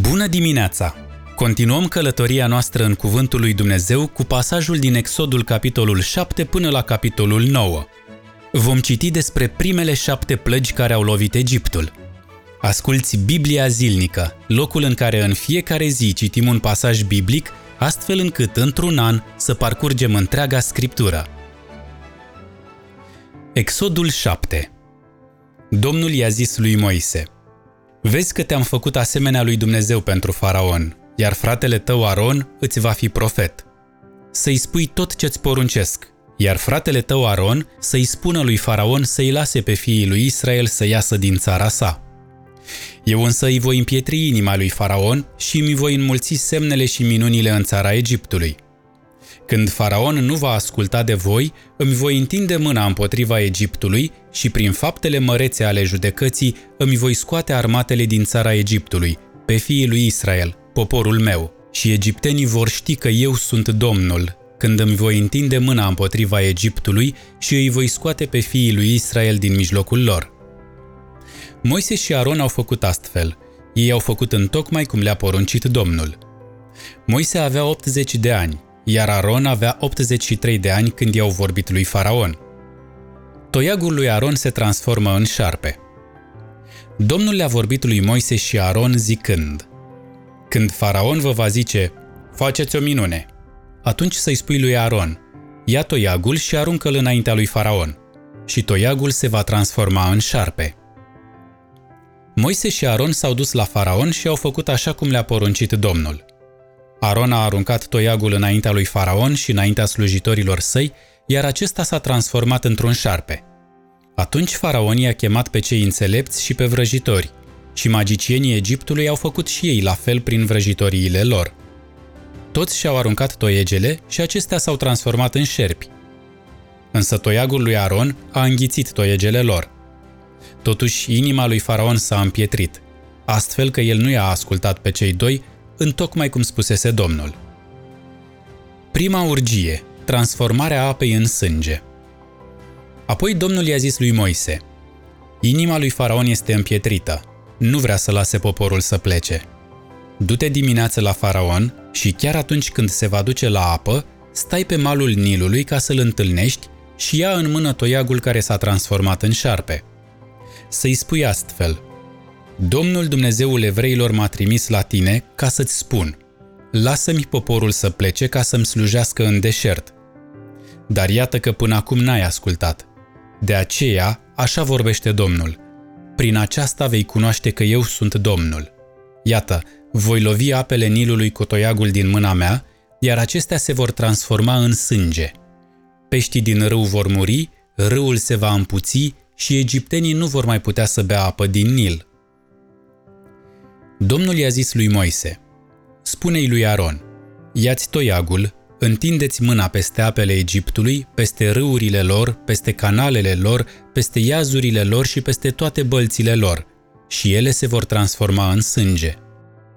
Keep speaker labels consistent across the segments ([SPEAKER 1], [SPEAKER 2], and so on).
[SPEAKER 1] Bună dimineața! Continuăm călătoria noastră în Cuvântul lui Dumnezeu cu pasajul din Exodul capitolul 7 până la capitolul 9. Vom citi despre primele șapte plăgi care au lovit Egiptul. Asculți Biblia zilnică, locul în care în fiecare zi citim un pasaj biblic, astfel încât într-un an să parcurgem întreaga scriptură. Exodul 7 Domnul i-a zis lui Moise – Vezi că te-am făcut asemenea lui Dumnezeu pentru faraon, iar fratele tău Aron îți va fi profet. Să-i spui tot ce-ți poruncesc, iar fratele tău Aron să-i spună lui faraon să-i lase pe fiii lui Israel să iasă din țara sa. Eu însă îi voi împietri inima lui faraon și mi voi înmulți semnele și minunile în țara Egiptului. Când faraon nu va asculta de voi, îmi voi întinde mâna împotriva Egiptului și prin faptele mărețe ale judecății îmi voi scoate armatele din țara Egiptului, pe fiii lui Israel, poporul meu, și egiptenii vor ști că eu sunt Domnul, când îmi voi întinde mâna împotriva Egiptului și îi voi scoate pe fiii lui Israel din mijlocul lor. Moise și Aron au făcut astfel. Ei au făcut în tocmai cum le-a poruncit Domnul. Moise avea 80 de ani, iar Aron avea 83 de ani când i-au vorbit lui Faraon. Toiagul lui Aron se transformă în șarpe. Domnul le-a vorbit lui Moise și Aron zicând, Când Faraon vă va zice, faceți o minune, atunci să-i spui lui Aron, ia toiagul și aruncă-l înaintea lui Faraon, și toiagul se va transforma în șarpe. Moise și Aron s-au dus la Faraon și au făcut așa cum le-a poruncit Domnul. Aron a aruncat toiagul înaintea lui Faraon și înaintea slujitorilor săi, iar acesta s-a transformat într-un șarpe. Atunci Faraon i-a chemat pe cei înțelepți și pe vrăjitori, și magicienii Egiptului au făcut și ei la fel prin vrăjitoriile lor. Toți și-au aruncat toiegele și acestea s-au transformat în șerpi. Însă toiagul lui Aron a înghițit toiegele lor. Totuși, inima lui Faraon s-a împietrit, astfel că el nu i-a ascultat pe cei doi, întocmai cum spusese Domnul. Prima urgie, transformarea apei în sânge. Apoi Domnul i-a zis lui Moise, Inima lui Faraon este împietrită, nu vrea să lase poporul să plece. Du-te dimineață la Faraon și chiar atunci când se va duce la apă, stai pe malul Nilului ca să-l întâlnești și ia în mână toiagul care s-a transformat în șarpe. Să-i spui astfel – Domnul Dumnezeul evreilor m-a trimis la tine ca să-ți spun, lasă-mi poporul să plece ca să-mi slujească în deșert. Dar iată că până acum n-ai ascultat. De aceea, așa vorbește Domnul. Prin aceasta vei cunoaște că eu sunt Domnul. Iată, voi lovi apele Nilului cu toiagul din mâna mea, iar acestea se vor transforma în sânge. Peștii din râu vor muri, râul se va împuți și egiptenii nu vor mai putea să bea apă din Nil. Domnul i-a zis lui Moise, Spune-i lui Aron, ia-ți toiagul, întindeți mâna peste apele Egiptului, peste râurile lor, peste canalele lor, peste iazurile lor și peste toate bălțile lor, și ele se vor transforma în sânge.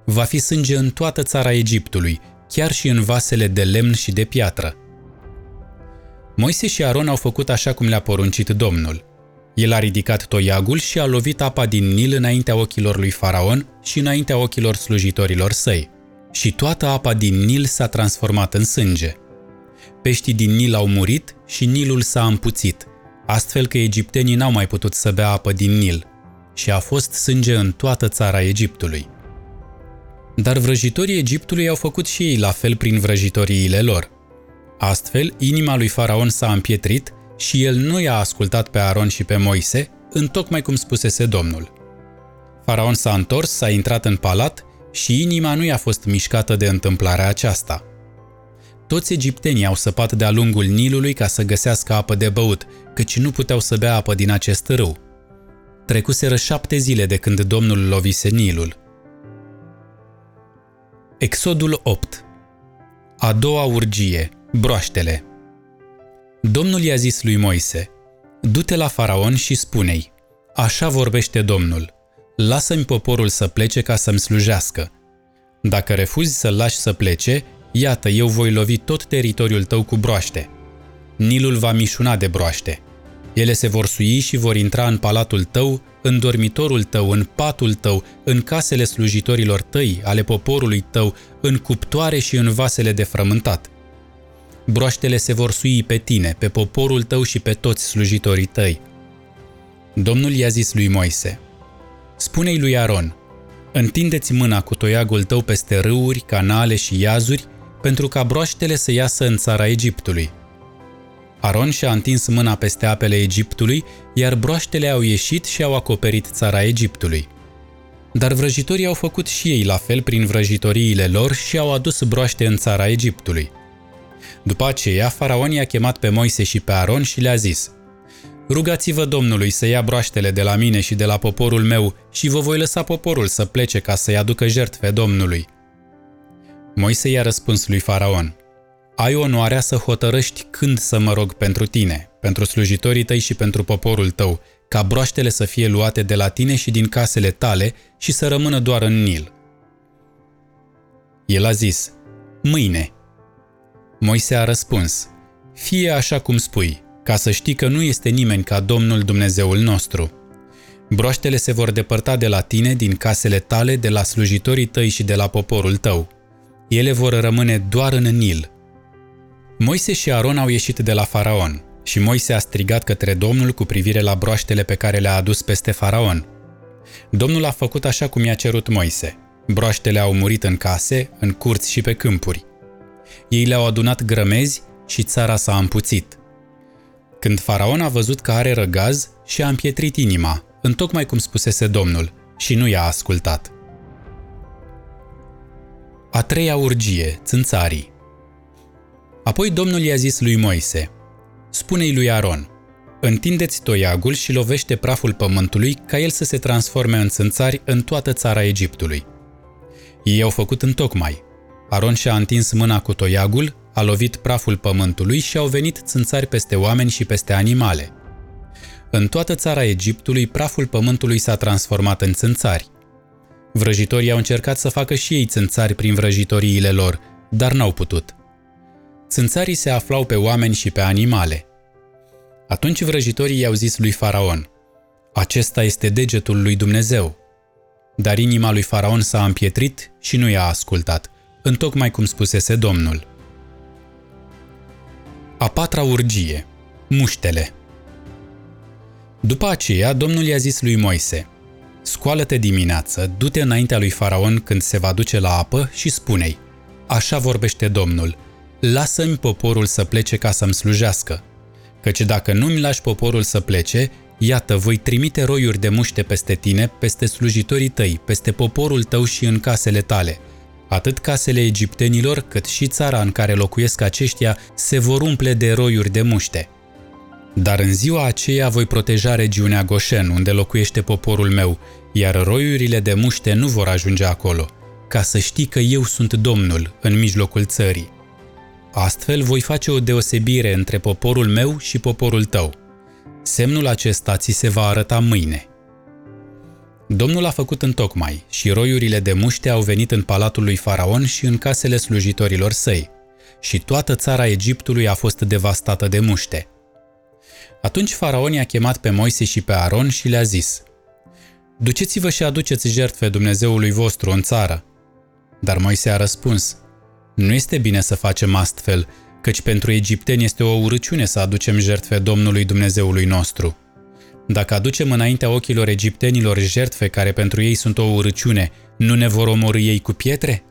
[SPEAKER 1] Va fi sânge în toată țara Egiptului, chiar și în vasele de lemn și de piatră. Moise și Aron au făcut așa cum le-a poruncit Domnul. El a ridicat toiagul și a lovit apa din Nil înaintea ochilor lui Faraon și înaintea ochilor slujitorilor săi. Și toată apa din Nil s-a transformat în sânge. Peștii din Nil au murit și Nilul s-a împuțit, astfel că egiptenii n-au mai putut să bea apă din Nil. Și a fost sânge în toată țara Egiptului. Dar vrăjitorii Egiptului au făcut și ei la fel prin vrăjitoriile lor. Astfel, inima lui Faraon s-a împietrit și el nu i-a ascultat pe Aron și pe Moise, întocmai cum spusese Domnul. Faraon s-a întors, s-a intrat în palat și inima nu i-a fost mișcată de întâmplarea aceasta. Toți egiptenii au săpat de-a lungul Nilului ca să găsească apă de băut, căci nu puteau să bea apă din acest râu. Trecuseră șapte zile de când Domnul lovise Nilul. Exodul 8 A doua urgie, broaștele Domnul i-a zis lui Moise, Du-te la faraon și spune-i, Așa vorbește Domnul, lasă-mi poporul să plece ca să-mi slujească. Dacă refuzi să-l lași să plece, iată, eu voi lovi tot teritoriul tău cu broaște. Nilul va mișuna de broaște. Ele se vor sui și vor intra în palatul tău, în dormitorul tău, în patul tău, în casele slujitorilor tăi, ale poporului tău, în cuptoare și în vasele de frământat. Broaștele se vor sui pe tine, pe poporul tău și pe toți slujitorii tăi. Domnul i-a zis lui Moise, Spune-i lui Aron, întindeți mâna cu toiagul tău peste râuri, canale și iazuri, pentru ca broaștele să iasă în țara Egiptului. Aron și-a întins mâna peste apele Egiptului, iar broaștele au ieșit și au acoperit țara Egiptului. Dar vrăjitorii au făcut și ei la fel prin vrăjitoriile lor și au adus broaște în țara Egiptului. După aceea, faraon i-a chemat pe Moise și pe Aron și le-a zis Rugați-vă Domnului să ia broaștele de la mine și de la poporul meu și vă voi lăsa poporul să plece ca să-i aducă jertfe Domnului. Moise i-a răspuns lui Faraon – ai onoarea să hotărăști când să mă rog pentru tine, pentru slujitorii tăi și pentru poporul tău, ca broaștele să fie luate de la tine și din casele tale și să rămână doar în Nil. El a zis, mâine. Moise a răspuns, fie așa cum spui, ca să știi că nu este nimeni ca Domnul Dumnezeul nostru. Broaștele se vor depărta de la tine, din casele tale, de la slujitorii tăi și de la poporul tău. Ele vor rămâne doar în Nil – Moise și Aron au ieșit de la faraon și Moise a strigat către Domnul cu privire la broaștele pe care le-a adus peste faraon. Domnul a făcut așa cum i-a cerut Moise. Broaștele au murit în case, în curți și pe câmpuri. Ei le-au adunat grămezi și țara s-a împuțit. Când faraon a văzut că are răgaz, și-a împietrit inima, întocmai cum spusese Domnul, și nu i-a ascultat. A treia urgie, țânțarii. Apoi Domnul i-a zis lui Moise, Spune-i lui Aron, întindeți toiagul și lovește praful pământului ca el să se transforme în țânțari în toată țara Egiptului. Ei au făcut întocmai. Aron și-a întins mâna cu toiagul, a lovit praful pământului și au venit țânțari peste oameni și peste animale. În toată țara Egiptului, praful pământului s-a transformat în țânțari. Vrăjitorii au încercat să facă și ei țânțari prin vrăjitoriile lor, dar n-au putut. Țânțarii se aflau pe oameni și pe animale. Atunci vrăjitorii i-au zis lui Faraon, Acesta este degetul lui Dumnezeu. Dar inima lui Faraon s-a împietrit și nu i-a ascultat, întocmai cum spusese Domnul. A patra urgie. Muștele. După aceea, Domnul i-a zis lui Moise, Scoală-te dimineață, du-te înaintea lui Faraon când se va duce la apă și spune-i, Așa vorbește Domnul, lasă-mi poporul să plece ca să-mi slujească. Căci dacă nu-mi lași poporul să plece, iată, voi trimite roiuri de muște peste tine, peste slujitorii tăi, peste poporul tău și în casele tale. Atât casele egiptenilor, cât și țara în care locuiesc aceștia se vor umple de roiuri de muște. Dar în ziua aceea voi proteja regiunea Goșen, unde locuiește poporul meu, iar roiurile de muște nu vor ajunge acolo, ca să știi că eu sunt Domnul în mijlocul țării. Astfel voi face o deosebire între poporul meu și poporul tău. Semnul acesta ți se va arăta mâine. Domnul a făcut întocmai și roiurile de muște au venit în palatul lui Faraon și în casele slujitorilor săi, și toată țara Egiptului a fost devastată de muște. Atunci Faraon i-a chemat pe Moise și pe Aron și le-a zis, Duceți-vă și aduceți jertfe Dumnezeului vostru în țară. Dar Moise a răspuns, nu este bine să facem astfel, căci pentru egipteni este o urăciune să aducem jertfe Domnului Dumnezeului nostru. Dacă aducem înaintea ochilor egiptenilor jertfe care pentru ei sunt o urăciune, nu ne vor omorâ ei cu pietre?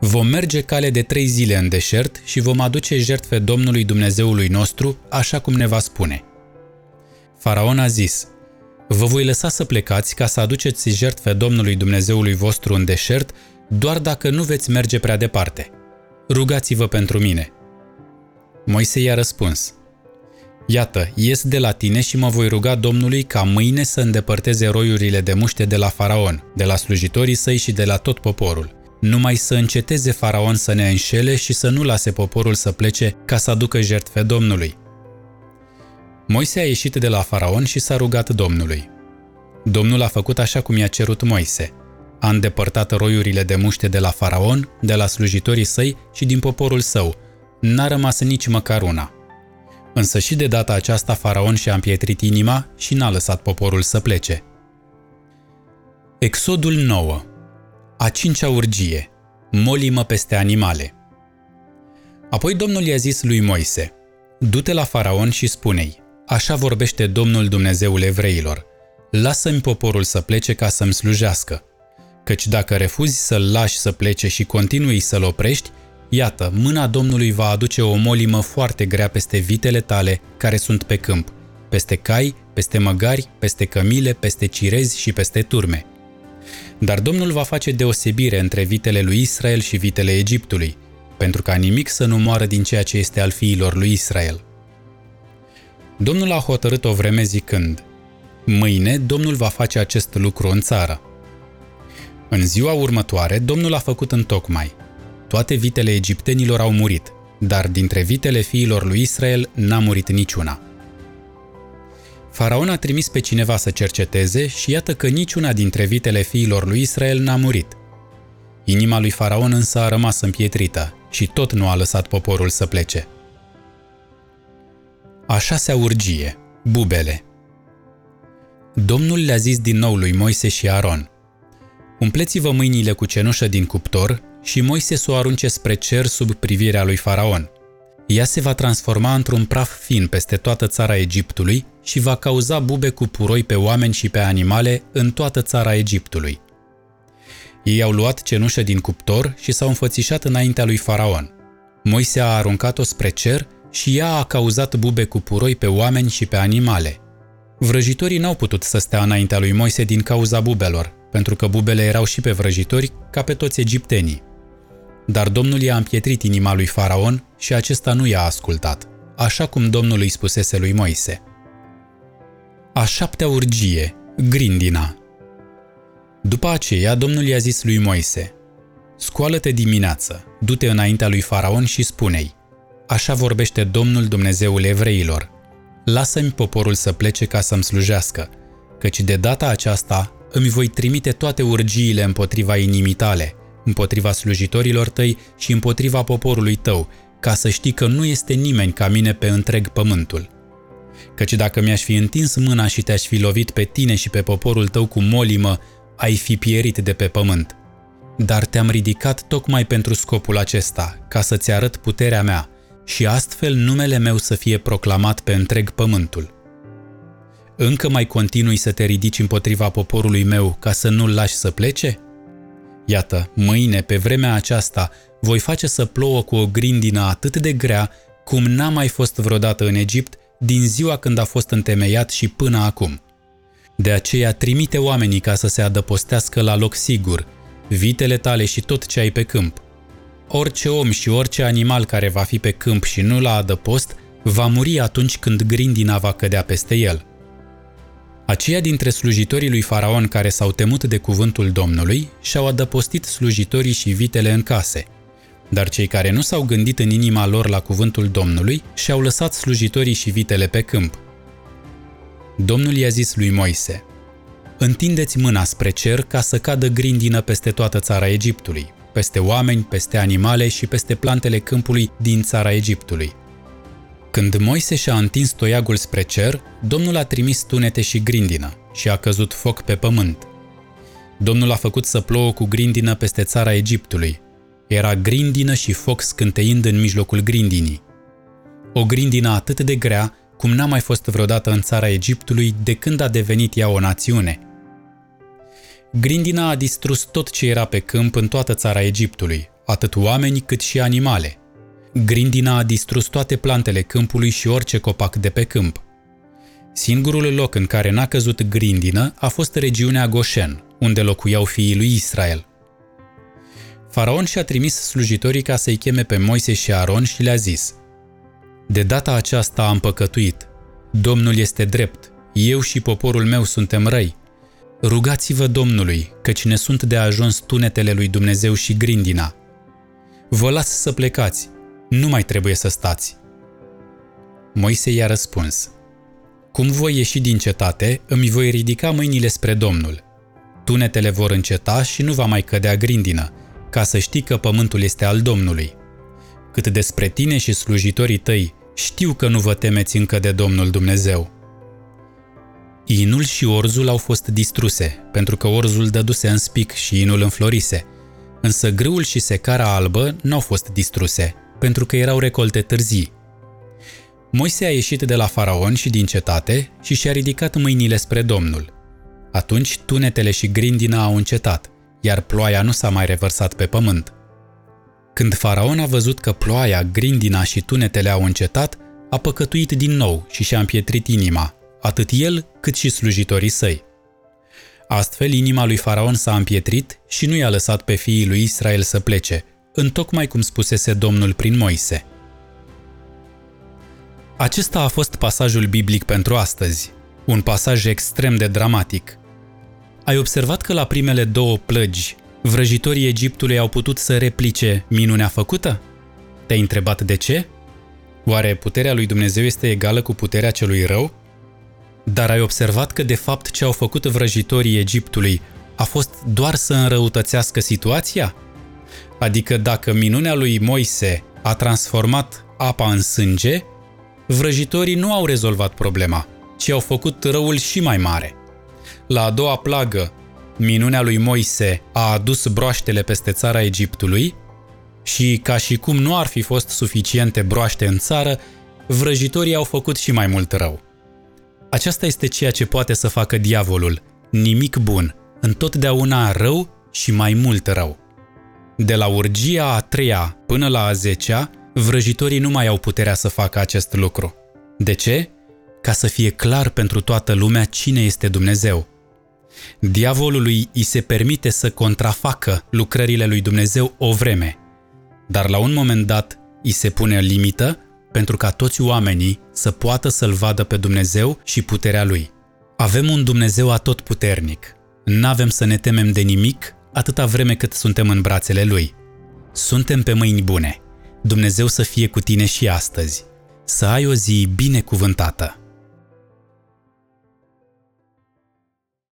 [SPEAKER 1] Vom merge cale de trei zile în deșert și vom aduce jertfe Domnului Dumnezeului nostru, așa cum ne va spune. Faraon a zis, Vă voi lăsa să plecați ca să aduceți jertfe Domnului Dumnezeului vostru în deșert, doar dacă nu veți merge prea departe rugați-vă pentru mine. Moise i-a răspuns, Iată, ies de la tine și mă voi ruga Domnului ca mâine să îndepărteze roiurile de muște de la faraon, de la slujitorii săi și de la tot poporul. Numai să înceteze faraon să ne înșele și să nu lase poporul să plece ca să aducă jertfe Domnului. Moise a ieșit de la faraon și s-a rugat Domnului. Domnul a făcut așa cum i-a cerut Moise – a îndepărtat roiurile de muște de la faraon, de la slujitorii săi și din poporul său. N-a rămas nici măcar una. Însă și de data aceasta faraon și-a împietrit inima și n-a lăsat poporul să plece. Exodul 9 A cincea urgie Molimă peste animale Apoi Domnul i-a zis lui Moise, Du-te la faraon și spune-i, Așa vorbește Domnul Dumnezeul evreilor, lasă-mi poporul să plece ca să-mi slujească. Căci dacă refuzi să-l lași să plece și continui să-l oprești, Iată, mâna Domnului va aduce o molimă foarte grea peste vitele tale care sunt pe câmp, peste cai, peste măgari, peste cămile, peste cirezi și peste turme. Dar Domnul va face deosebire între vitele lui Israel și vitele Egiptului, pentru ca nimic să nu moară din ceea ce este al fiilor lui Israel. Domnul a hotărât o vreme zicând, Mâine Domnul va face acest lucru în țară. În ziua următoare, Domnul a făcut întocmai – toate vitele egiptenilor au murit, dar dintre vitele fiilor lui Israel n-a murit niciuna. Faraon a trimis pe cineva să cerceteze și iată că niciuna dintre vitele fiilor lui Israel n-a murit. Inima lui Faraon însă a rămas împietrită și tot nu a lăsat poporul să plece. A șasea urgie, bubele. Domnul le-a zis din nou lui Moise și Aron, Umpleți-vă mâinile cu cenușă din cuptor și Moise să o arunce spre cer sub privirea lui Faraon. Ea se va transforma într-un praf fin peste toată țara Egiptului și va cauza bube cu puroi pe oameni și pe animale în toată țara Egiptului. Ei au luat cenușă din cuptor și s-au înfățișat înaintea lui Faraon. Moise a aruncat-o spre cer și ea a cauzat bube cu puroi pe oameni și pe animale. Vrăjitorii n-au putut să stea înaintea lui Moise din cauza bubelor, pentru că bubele erau și pe vrăjitori, ca pe toți egiptenii. Dar Domnul i-a împietrit inima lui Faraon și acesta nu i-a ascultat, așa cum Domnul îi spusese lui Moise. A șaptea urgie, grindina. După aceea, Domnul i-a zis lui Moise, Scoală-te dimineață, du-te înaintea lui Faraon și spune-i, Așa vorbește Domnul Dumnezeul evreilor, lasă-mi poporul să plece ca să-mi slujească, căci de data aceasta îmi voi trimite toate urgiile împotriva inimii tale, împotriva slujitorilor tăi și împotriva poporului tău, ca să știi că nu este nimeni ca mine pe întreg pământul. Căci dacă mi-aș fi întins mâna și te-aș fi lovit pe tine și pe poporul tău cu molimă, ai fi pierit de pe pământ. Dar te-am ridicat tocmai pentru scopul acesta, ca să-ți arăt puterea mea, și astfel numele meu să fie proclamat pe întreg pământul. Încă mai continui să te ridici împotriva poporului meu ca să nu-l lași să plece? Iată, mâine, pe vremea aceasta, voi face să plouă cu o grindină atât de grea cum n-a mai fost vreodată în Egipt din ziua când a fost întemeiat și până acum. De aceea trimite oamenii ca să se adăpostească la loc sigur, vitele tale și tot ce ai pe câmp. Orice om și orice animal care va fi pe câmp și nu la adăpost, va muri atunci când grindina va cădea peste el. Aceia dintre slujitorii lui Faraon care s-au temut de cuvântul Domnului și-au adăpostit slujitorii și vitele în case. Dar cei care nu s-au gândit în inima lor la cuvântul Domnului și-au lăsat slujitorii și vitele pe câmp. Domnul i-a zis lui Moise, Întindeți mâna spre cer ca să cadă grindină peste toată țara Egiptului, peste oameni, peste animale și peste plantele câmpului din țara Egiptului, când Moise și-a întins toiagul spre cer, Domnul a trimis tunete și grindină și a căzut foc pe pământ. Domnul a făcut să plouă cu grindină peste țara Egiptului. Era grindină și foc scânteind în mijlocul grindinii. O grindină atât de grea cum n-a mai fost vreodată în țara Egiptului de când a devenit ea o națiune. Grindina a distrus tot ce era pe câmp în toată țara Egiptului, atât oameni cât și animale – Grindina a distrus toate plantele câmpului și orice copac de pe câmp. Singurul loc în care n-a căzut grindină a fost regiunea Goshen, unde locuiau fiii lui Israel. Faraon și-a trimis slujitorii ca să-i cheme pe Moise și Aron și le-a zis De data aceasta am păcătuit. Domnul este drept. Eu și poporul meu suntem răi. Rugați-vă Domnului, căci ne sunt de ajuns tunetele lui Dumnezeu și grindina. Vă las să plecați, nu mai trebuie să stați. Moise i-a răspuns, Cum voi ieși din cetate, îmi voi ridica mâinile spre Domnul. Tunetele vor înceta și nu va mai cădea grindină, ca să știi că pământul este al Domnului. Cât despre tine și slujitorii tăi știu că nu vă temeți încă de Domnul Dumnezeu. Inul și orzul au fost distruse, pentru că orzul dăduse în spic și inul înflorise. Însă grâul și secara albă n-au fost distruse, pentru că erau recolte târzii. Moise a ieșit de la faraon și din cetate și și-a ridicat mâinile spre Domnul. Atunci tunetele și grindina au încetat, iar ploaia nu s-a mai revărsat pe pământ. Când faraon a văzut că ploaia, grindina și tunetele au încetat, a păcătuit din nou și și-a împietrit inima, atât el cât și slujitorii săi. Astfel, inima lui faraon s-a împietrit și nu i-a lăsat pe fiii lui Israel să plece, întocmai cum spusese Domnul prin Moise. Acesta a fost pasajul biblic pentru astăzi, un pasaj extrem de dramatic. Ai observat că la primele două plăgi, vrăjitorii Egiptului au putut să replice minunea făcută? Te-ai întrebat de ce? Oare puterea lui Dumnezeu este egală cu puterea celui rău? Dar ai observat că de fapt ce au făcut vrăjitorii Egiptului a fost doar să înrăutățească situația? Adică dacă minunea lui Moise a transformat apa în sânge, vrăjitorii nu au rezolvat problema, ci au făcut răul și mai mare. La a doua plagă, minunea lui Moise a adus broaștele peste țara Egiptului și, ca și cum nu ar fi fost suficiente broaște în țară, vrăjitorii au făcut și mai mult rău. Aceasta este ceea ce poate să facă diavolul, nimic bun, întotdeauna rău și mai mult rău. De la urgia a treia până la a zecea, vrăjitorii nu mai au puterea să facă acest lucru. De ce? Ca să fie clar pentru toată lumea cine este Dumnezeu. Diavolului îi se permite să contrafacă lucrările lui Dumnezeu o vreme, dar la un moment dat îi se pune limită pentru ca toți oamenii să poată să-L vadă pe Dumnezeu și puterea Lui. Avem un Dumnezeu atotputernic. N-avem să ne temem de nimic atâta vreme cât suntem în brațele Lui. Suntem pe mâini bune. Dumnezeu să fie cu tine și astăzi. Să ai o zi binecuvântată.